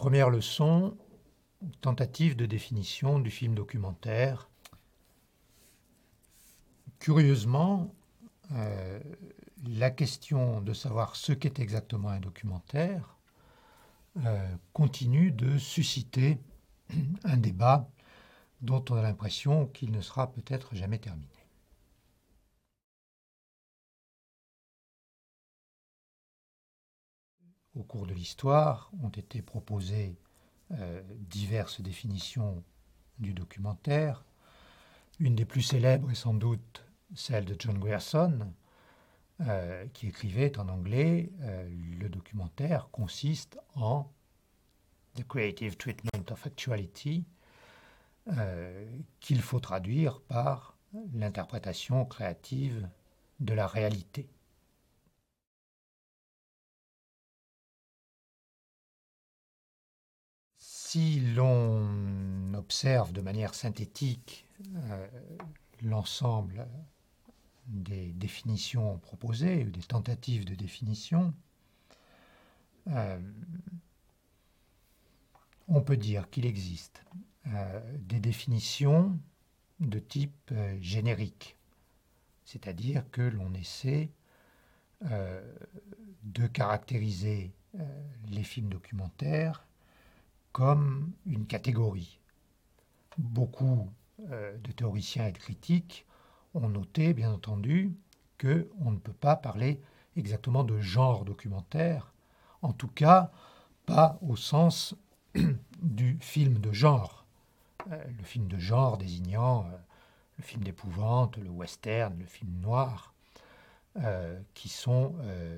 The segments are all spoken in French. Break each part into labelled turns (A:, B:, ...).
A: Première leçon, tentative de définition du film documentaire. Curieusement, euh, la question de savoir ce qu'est exactement un documentaire euh, continue de susciter un débat dont on a l'impression qu'il ne sera peut-être jamais terminé. Au cours de l'histoire ont été proposées euh, diverses définitions du documentaire. Une des plus célèbres est sans doute celle de John Grierson, euh, qui écrivait en anglais euh, Le documentaire consiste en The Creative Treatment of Actuality, qu'il faut traduire par l'interprétation créative de la réalité. Si l'on observe de manière synthétique euh, l'ensemble des définitions proposées, ou des tentatives de définition, euh, on peut dire qu'il existe euh, des définitions de type générique, c'est-à-dire que l'on essaie de caractériser les films documentaires comme une catégorie. Beaucoup euh, de théoriciens et de critiques ont noté, bien entendu, qu'on ne peut pas parler exactement de genre documentaire, en tout cas pas au sens du film de genre. Euh, le film de genre désignant euh, le film d'épouvante, le western, le film noir, qui sont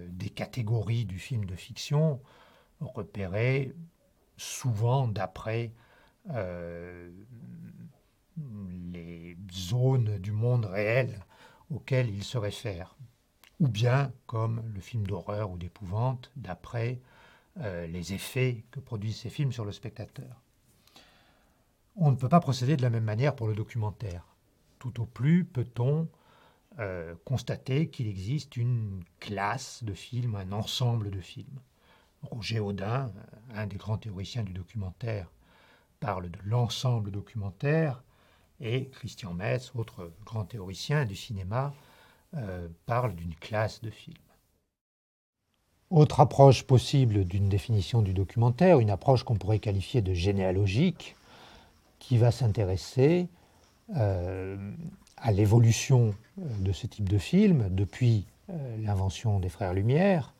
A: des catégories du film de fiction repérées souvent d'après euh, les zones du monde réel auxquelles il se réfère, ou bien comme le film d'horreur ou d'épouvante, d'après euh, les effets que produisent ces films sur le spectateur. On ne peut pas procéder de la même manière pour le documentaire. Tout au plus peut-on euh, constater qu'il existe une classe de films, un ensemble de films. Roger Audin, un des grands théoriciens du documentaire, parle de l'ensemble documentaire, et Christian Metz, autre grand théoricien du cinéma, euh, parle d'une classe de films. Autre approche possible d'une définition du documentaire, une approche qu'on pourrait qualifier de généalogique, qui va s'intéresser euh, à l'évolution de ce type de film depuis euh, l'invention des frères Lumière,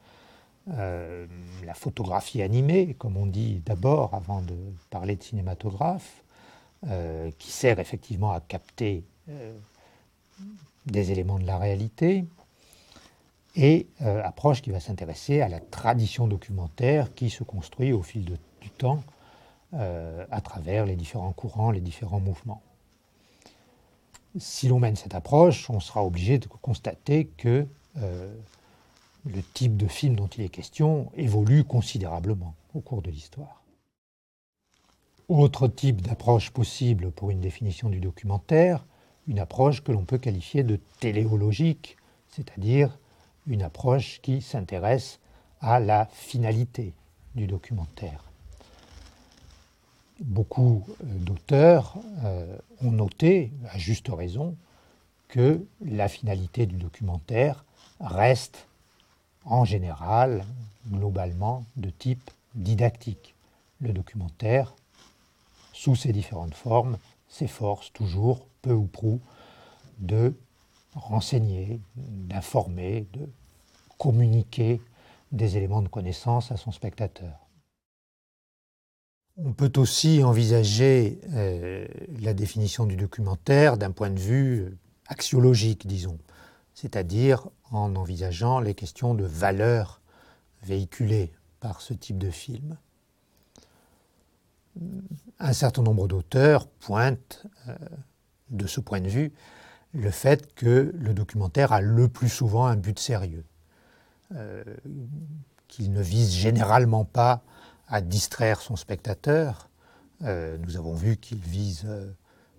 A: euh, la photographie animée, comme on dit d'abord avant de parler de cinématographe, euh, qui sert effectivement à capter euh, des éléments de la réalité, et approche qui va s'intéresser à la tradition documentaire qui se construit au fil du temps à travers les différents courants, les différents mouvements. Si l'on mène cette approche, on sera obligé de constater que le type de film dont il est question évolue considérablement au cours de l'histoire. Autre type d'approche possible pour une définition du documentaire, une approche que l'on peut qualifier de téléologique, c'est-à-dire une approche qui s'intéresse à la finalité du documentaire. Beaucoup euh, d'auteurs euh, ont noté, à juste raison, que la finalité du documentaire reste en général, globalement, de type didactique. Le documentaire, sous ses différentes formes, s'efforce toujours, peu ou prou, de renseigner, d'informer, de communiquer des éléments de connaissance à son spectateur. On peut aussi envisager euh, la définition du documentaire d'un point de vue axiologique, disons c'est-à-dire en envisageant les questions de valeur véhiculées par ce type de film. Un certain nombre d'auteurs pointent, euh, de ce point de vue, le fait que le documentaire a le plus souvent un but sérieux, euh, qu'il ne vise généralement pas à distraire son spectateur. Euh, nous avons vu qu'il vise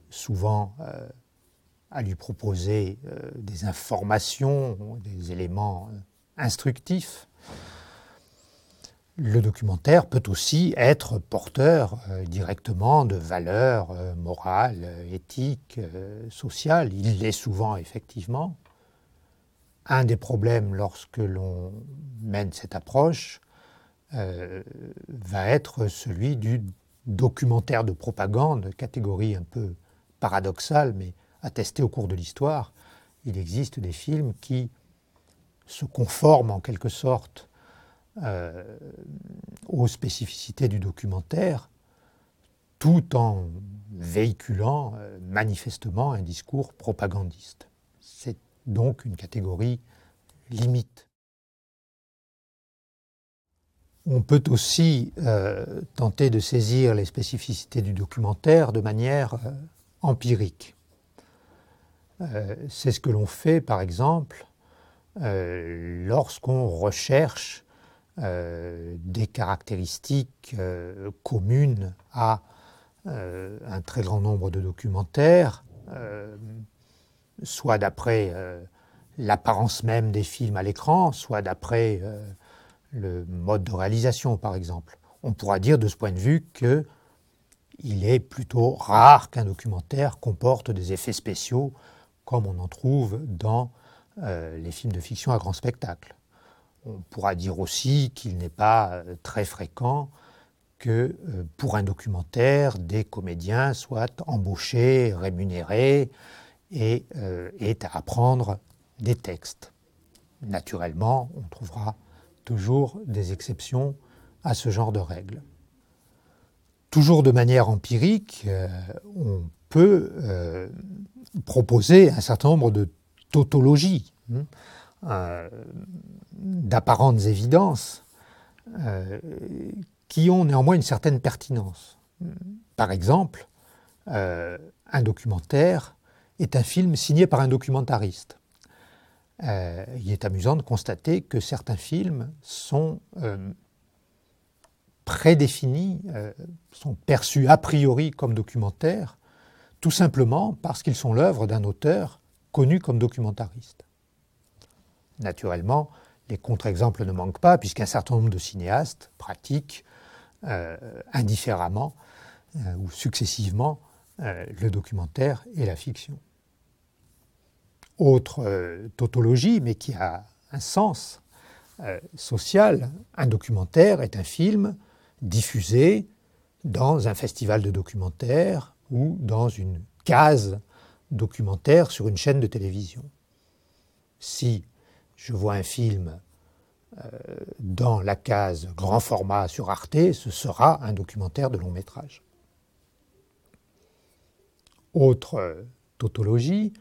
A: souvent à lui proposer euh, des informations, des éléments euh, instructifs. le documentaire peut aussi être porteur euh, directement de valeurs morales, éthiques, sociales. Il l'est souvent effectivement. Un des problèmes lorsque l'on mène cette approche va être celui du documentaire de propagande, catégorie un peu paradoxale mais attestée au cours de l'histoire. Il existe des films qui se conforment en quelque sorte euh, aux spécificités du documentaire, tout en véhiculant euh, manifestement un discours propagandiste. C'est donc une catégorie limite. On peut aussi euh, tenter de saisir les spécificités du documentaire de manière empirique. C'est ce que l'on fait, par exemple, lorsqu'on recherche euh, des caractéristiques euh, communes à euh, un très grand nombre de documentaires, soit d'après l'apparence même des films à l'écran, soit d'après le mode de réalisation, par exemple. On pourra dire de ce point de vue que il est plutôt rare qu'un documentaire comporte des effets spéciaux comme on en trouve dans les films de fiction à grand spectacle. On pourra dire aussi qu'il n'est pas euh, très fréquent que euh, pour un documentaire, des comédiens soient embauchés, rémunérés et euh, aient à apprendre des textes. Naturellement, on trouvera toujours des exceptions à ce genre de règles. Toujours de manière empirique, on peut proposer un certain nombre de tautologies. Hein. Euh, d'apparentes évidences euh, qui ont néanmoins une certaine pertinence. Par exemple, euh, un documentaire est un film signé par un documentariste. il est amusant de constater que certains films sont prédéfinis, sont perçus a priori comme documentaires, tout simplement parce qu'ils sont l'œuvre d'un auteur connu comme documentariste. Naturellement, les contre-exemples ne manquent pas, puisqu'un certain nombre de cinéastes pratiquent euh, indifféremment euh, ou successivement euh, le documentaire et la fiction. Autre tautologie, mais qui a un sens social, un documentaire est un film diffusé dans un festival de documentaires ou dans une case documentaire sur une chaîne de télévision. Si je vois un film euh, dans la case grand format sur Arte, ce sera un documentaire de long métrage. Autre euh, tautologie,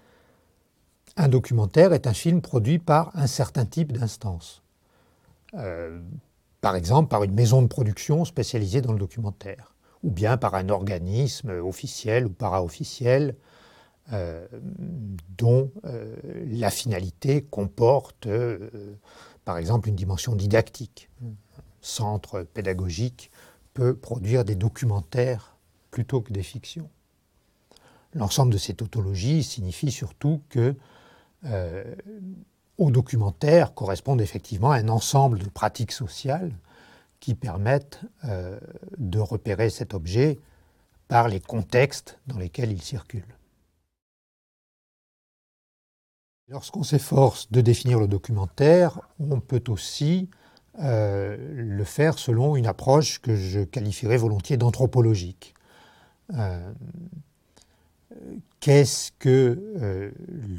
A: un documentaire est un film produit par un certain type d'instance. Euh, par exemple, par une maison de production spécialisée dans le documentaire, ou bien par un organisme officiel ou para-officiel euh, dont euh, la finalité comporte, euh, par exemple, une dimension didactique. Un centre pédagogique peut produire des documentaires plutôt que des fictions. L'ensemble de ces tautologies signifie surtout que au documentaire correspondent effectivement un ensemble de pratiques sociales qui permettent de repérer cet objet par les contextes dans lesquels il circule. Lorsqu'on s'efforce de définir le documentaire, on peut aussi euh, le faire selon une approche que je qualifierais volontiers d'anthropologique. Euh, qu'est-ce que euh,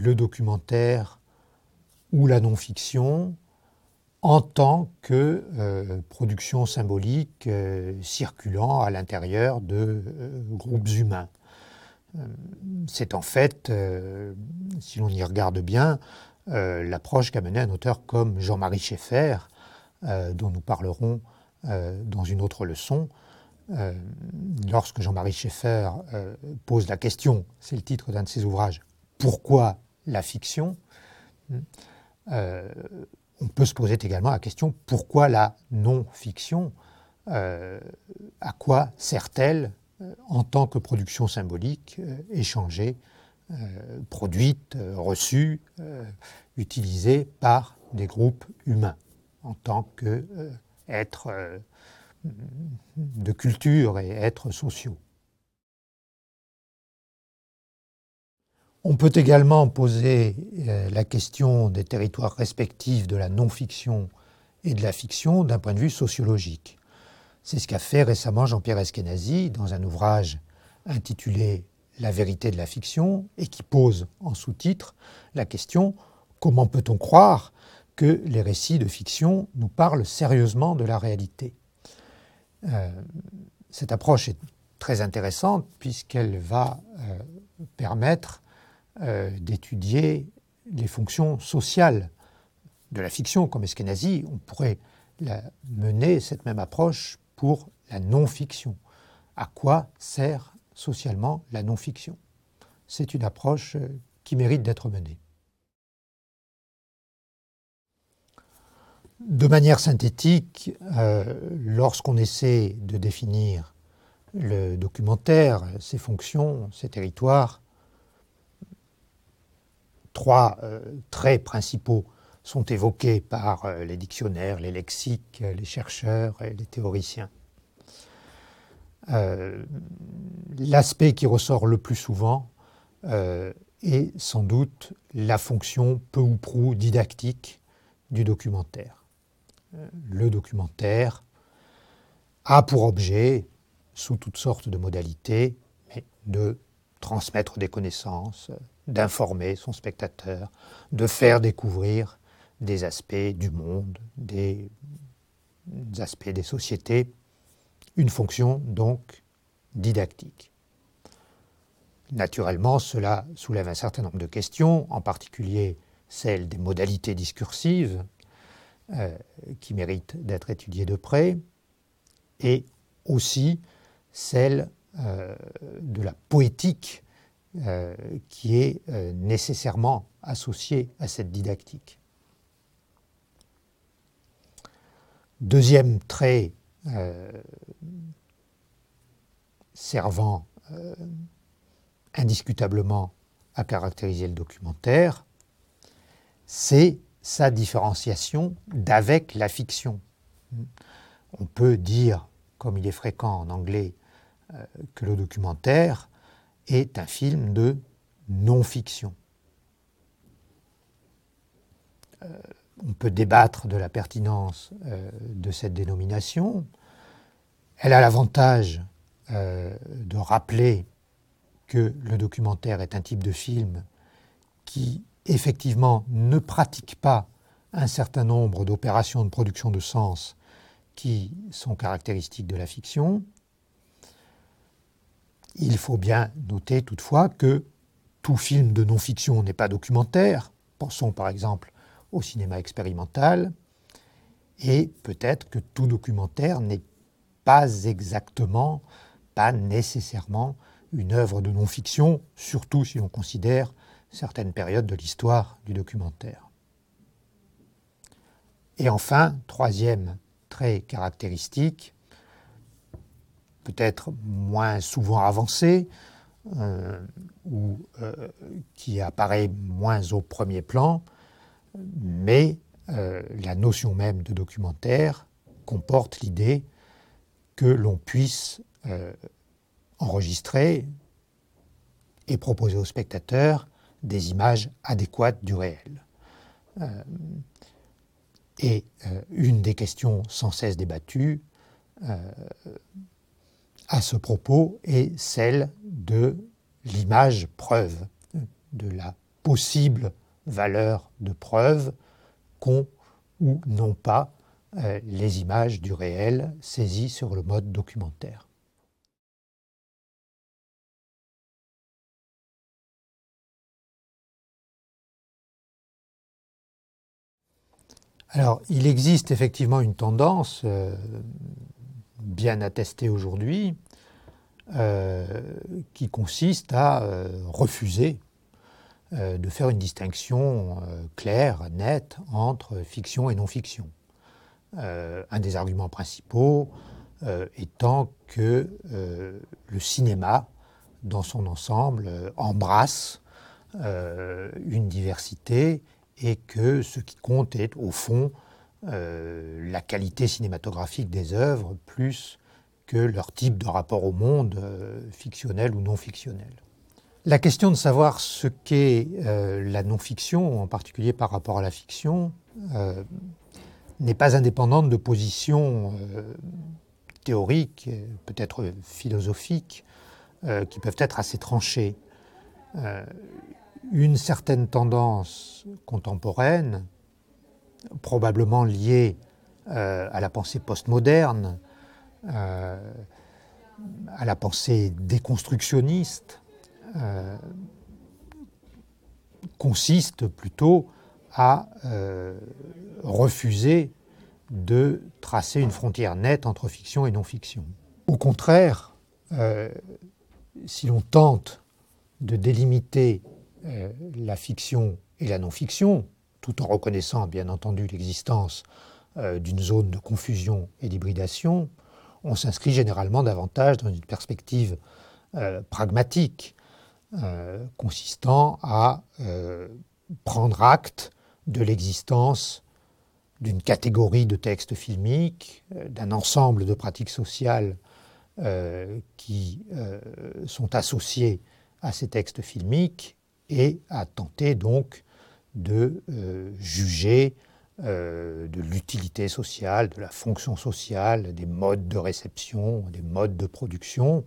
A: le documentaire ou la non-fiction en tant que production symbolique circulant à l'intérieur de groupes humains c'est en fait, euh, si l'on y regarde bien, euh, l'approche qu'a menée un auteur comme Jean-Marie Schaeffer, euh, dont nous parlerons dans une autre leçon. lorsque Jean-Marie Schaeffer pose la question, c'est le titre d'un de ses ouvrages, Pourquoi la fiction? On peut se poser également la question, pourquoi la non-fiction À quoi sert-elle euh, en tant que production symbolique euh, échangée, euh, produite, reçue, utilisée par des groupes humains en tant que êtres de culture et êtres sociaux? On peut également poser la question des territoires respectifs de la non-fiction et de la fiction d'un point de vue sociologique. C'est ce qu'a fait récemment Jean-Pierre Eskenazi dans un ouvrage intitulé La vérité de la fiction et qui pose en sous-titre la question comment peut-on croire que les récits de fiction nous parlent sérieusement de la réalité? Euh, Cette approche est très intéressante puisqu'elle va euh, permettre euh, d'étudier les fonctions sociales de la fiction comme Eskenazi. On pourrait mener cette même approche pour la non-fiction. À quoi sert socialement la non-fiction? C'est une approche euh, qui mérite d'être menée. De manière synthétique, euh, lorsqu'on essaie de définir le documentaire, ses fonctions, ses territoires, trois euh, traits principaux sont évoqués par euh, les dictionnaires, les lexiques, euh, les chercheurs et les théoriciens. L'aspect qui ressort le plus souvent est sans doute la fonction peu ou prou didactique du documentaire. Le documentaire a pour objet, sous toutes sortes de modalités, de transmettre des connaissances, d'informer son spectateur, de faire découvrir des aspects du monde, des aspects des sociétés, une fonction donc didactique. Naturellement, cela soulève un certain nombre de questions, en particulier celle des modalités discursives, euh, qui méritent d'être étudiées de près, et aussi celle de la poétique euh, qui est nécessairement associée à cette didactique. Deuxième trait euh, servant euh, indiscutablement à caractériser le documentaire, c'est sa différenciation d'avec la fiction. On peut dire, comme il est fréquent en anglais, euh, que le documentaire est un film de non-fiction on peut débattre de la pertinence euh, de cette dénomination. Elle a l'avantage euh, de rappeler que le documentaire est un type de film qui effectivement ne pratique pas un certain nombre d'opérations de production de sens qui sont caractéristiques de la fiction. Il faut bien noter toutefois que tout film de non-fiction n'est pas documentaire. Pensons par exemple au cinéma expérimental, et peut-être que tout documentaire n'est pas exactement, pas nécessairement une œuvre de non-fiction, surtout si on considère certaines périodes de l'histoire du documentaire. Et enfin, troisième trait caractéristique, peut-être moins souvent avancé, euh, ou euh, qui apparaît moins au premier plan, mais euh, la notion même de documentaire comporte l'idée que l'on puisse enregistrer et proposer au spectateur des images adéquates du réel. Et une des questions sans cesse débattues à ce propos est celle de l'image preuve, de la possible valeur de preuve qu'ont ou non pas euh, les images du réel saisies sur le mode documentaire. Alors, il existe effectivement une tendance euh, bien attestée aujourd'hui euh, qui consiste à refuser euh, de faire une distinction euh, claire, nette, entre fiction et non-fiction. Euh, un des arguments principaux étant que le cinéma, dans son ensemble, embrasse une diversité et que ce qui compte est, au fond, la qualité cinématographique des œuvres plus que leur type de rapport au monde, fictionnel ou non fictionnel. La question de savoir ce qu'est la non-fiction, en particulier par rapport à la fiction, n'est pas indépendante de positions théoriques, peut-être philosophiques, qui peuvent être assez tranchées. Euh, une certaine tendance contemporaine, probablement liée euh, à la pensée postmoderne, euh, à la pensée déconstructionniste, consiste plutôt à refuser de tracer une frontière nette entre fiction et non-fiction. Au contraire, si l'on tente de délimiter euh, la fiction et la non-fiction, tout en reconnaissant bien entendu l'existence euh, d'une zone de confusion et d'hybridation, on s'inscrit généralement davantage dans une perspective euh, pragmatique, consistant à prendre acte de l'existence d'une catégorie de textes filmiques, d'un ensemble de pratiques sociales qui sont associées à ces textes filmiques et à tenter donc de euh, juger euh, de l'utilité sociale, de la fonction sociale, des modes de réception, des modes de production,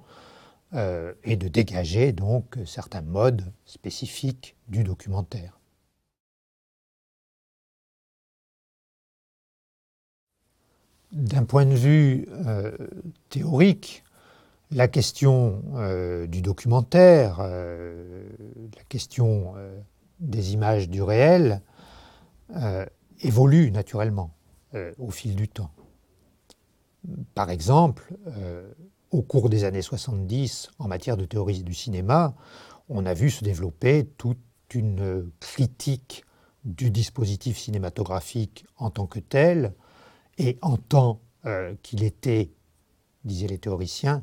A: euh, et de dégager donc certains modes spécifiques du documentaire. D'un point de vue théorique, la question euh, du documentaire, euh, la question euh, des images du réel évolue naturellement au fil du temps. Par exemple, au cours des années 70, en matière de théorie du cinéma, on a vu se développer toute une critique du dispositif cinématographique en tant que tel et en tant qu'il était, disaient les théoriciens,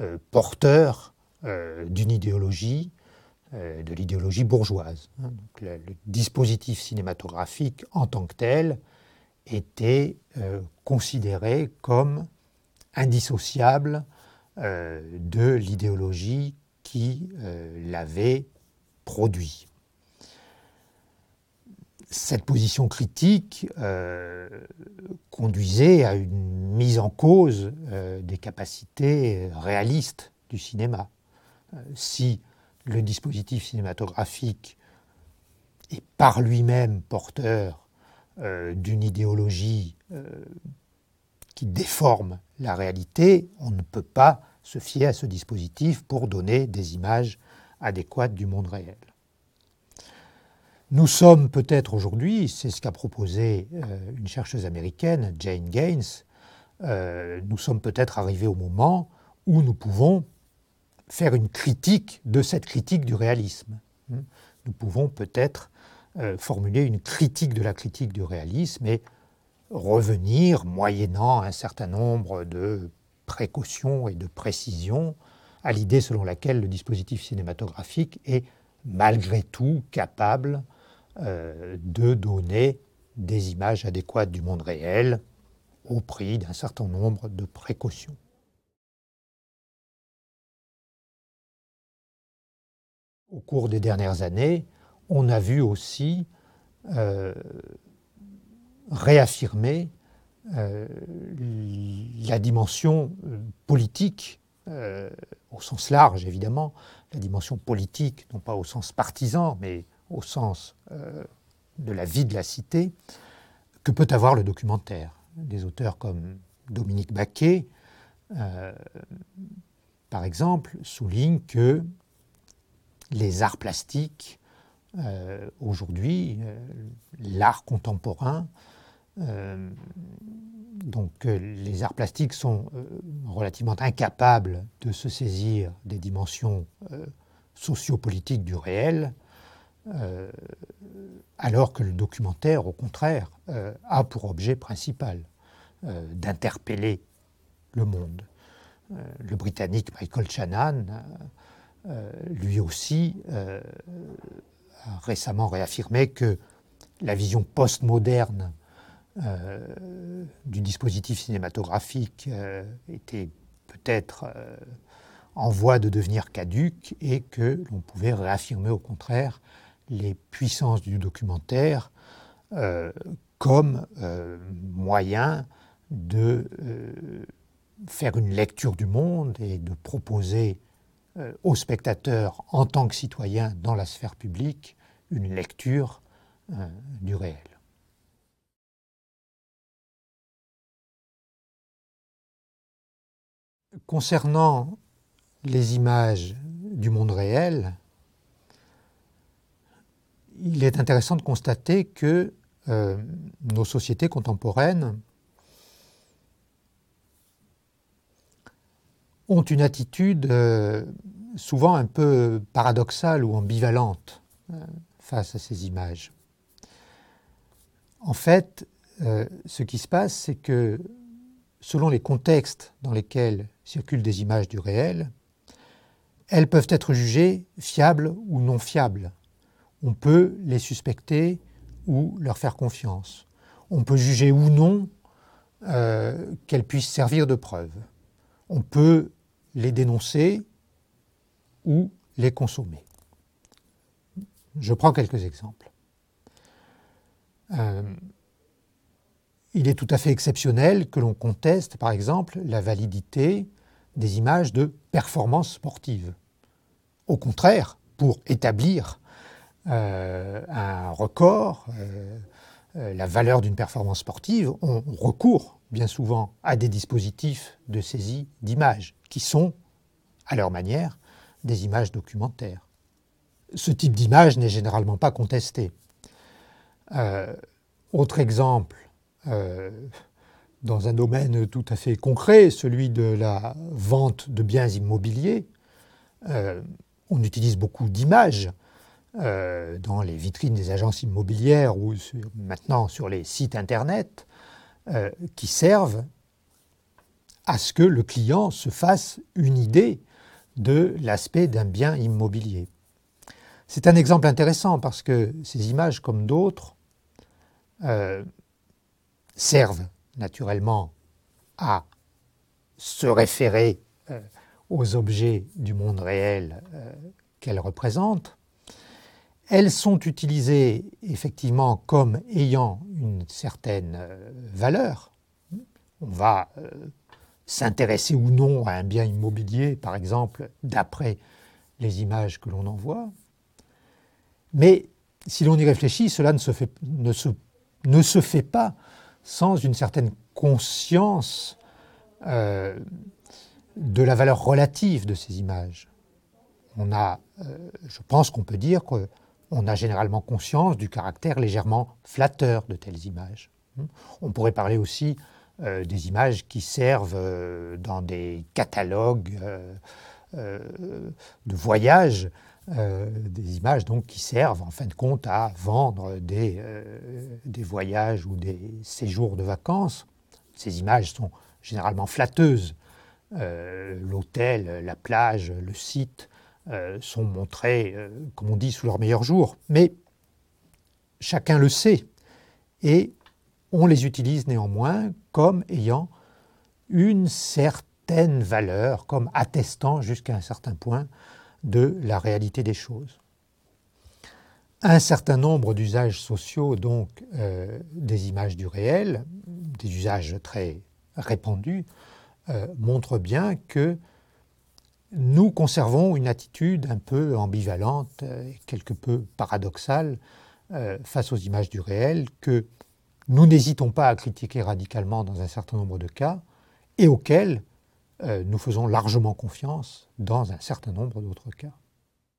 A: euh, porteur euh, d'une idéologie, euh, de l'idéologie bourgeoise. Hein. le, dispositif cinématographique en tant que tel était considéré comme indissociable de l'idéologie qui l'avait produit cette position critique euh, conduisait à une mise en cause euh, des capacités réalistes du cinéma. Euh, si le dispositif cinématographique est par lui-même porteur d'une idéologie qui déforme la réalité, on ne peut pas se fier à ce dispositif pour donner des images adéquates du monde réel. Nous sommes peut-être aujourd'hui, c'est ce qu'a proposé euh, une chercheuse américaine, Jane Gaines, euh, nous sommes peut-être arrivés au moment où nous pouvons faire une critique de cette critique du réalisme. Hmm. Nous pouvons peut-être euh, formuler une critique de la critique du réalisme et revenir, moyennant un certain nombre de précautions et de précisions, à l'idée selon laquelle le dispositif cinématographique est malgré tout capable euh, de donner des images adéquates du monde réel au prix d'un certain nombre de précautions. Au cours des dernières années, on a vu aussi euh, réaffirmer euh, la dimension politique, au sens large évidemment, la dimension politique, non pas au sens partisan, mais au sens euh, de la vie de la cité, que peut avoir le documentaire. Des auteurs comme Dominique Baquet, euh, par exemple, soulignent que les arts plastiques, euh, aujourd'hui, l'art contemporain, donc les arts plastiques sont relativement incapables de se saisir des dimensions sociopolitiques du réel, euh, alors que le documentaire, au contraire, euh, a pour objet principal euh, d'interpeller le monde. le Britannique Michael Shannon, lui aussi, a récemment réaffirmé que la vision postmoderne du dispositif cinématographique était peut-être en voie de devenir caduque et que l'on pouvait réaffirmer au contraire les puissances du documentaire comme moyen de faire une lecture du monde et de proposer euh, aux spectateurs, en tant que citoyens dans la sphère publique, une lecture euh, du réel. Concernant les images du monde réel, il est intéressant de constater que euh, nos sociétés contemporaines ont une attitude euh, souvent un peu paradoxale ou ambivalente euh, face à ces images. En fait, euh, ce qui se passe, c'est que selon les contextes dans lesquels circulent des images du réel, elles peuvent être jugées fiables ou non fiables. On peut les suspecter ou leur faire confiance. On peut juger ou non qu'elles puissent servir de preuve. On peut les dénoncer ou les consommer. Je prends quelques exemples. Euh, il est tout à fait exceptionnel que l'on conteste, par exemple, la validité des images de performances sportives. Au contraire, pour établir euh, un record, euh, la valeur d'une performance sportive, on recourt bien souvent à des dispositifs de saisie d'images qui sont, à leur manière, des images documentaires. Ce type d'image n'est généralement pas contesté. Euh, autre exemple, euh, dans un domaine tout à fait concret, celui de la vente de biens immobiliers, euh, on utilise beaucoup d'images dans les vitrines des agences immobilières ou maintenant sur les sites Internet qui servent à ce que le client se fasse une idée de l'aspect d'un bien immobilier. C'est un exemple intéressant parce que ces images, comme d'autres, euh, servent naturellement à se référer euh, aux objets du monde réel euh, qu'elles représentent. Elles sont utilisées effectivement comme ayant une certaine valeur. On va s'intéresser ou non à un bien immobilier, par exemple, d'après les images que l'on envoie. Mais si l'on y réfléchit, cela ne se, fait, pas sans une certaine conscience euh, de la valeur relative de ces images. On a, euh, je pense qu'on peut dire qu'on a généralement conscience du caractère légèrement flatteur de telles images. On pourrait parler aussi euh, des images qui servent euh, dans des catalogues euh, de voyage, des images donc qui servent en fin de compte à vendre des voyages ou des séjours de vacances. Ces images sont généralement flatteuses. L'hôtel, la plage, le site sont montrés, comme on dit, sous leur meilleur jour. Mais chacun le sait. Et on les utilise néanmoins comme ayant une certaine valeur, comme attestant jusqu'à un certain point de la réalité des choses. Un certain nombre d'usages sociaux, donc euh, des images du réel, des usages très répandus, euh, montrent bien que nous conservons une attitude un peu ambivalente, quelque peu paradoxale euh, face aux images du réel, que nous n'hésitons pas à critiquer radicalement dans un certain nombre de cas et auxquels euh, nous faisons largement confiance dans un certain nombre d'autres cas.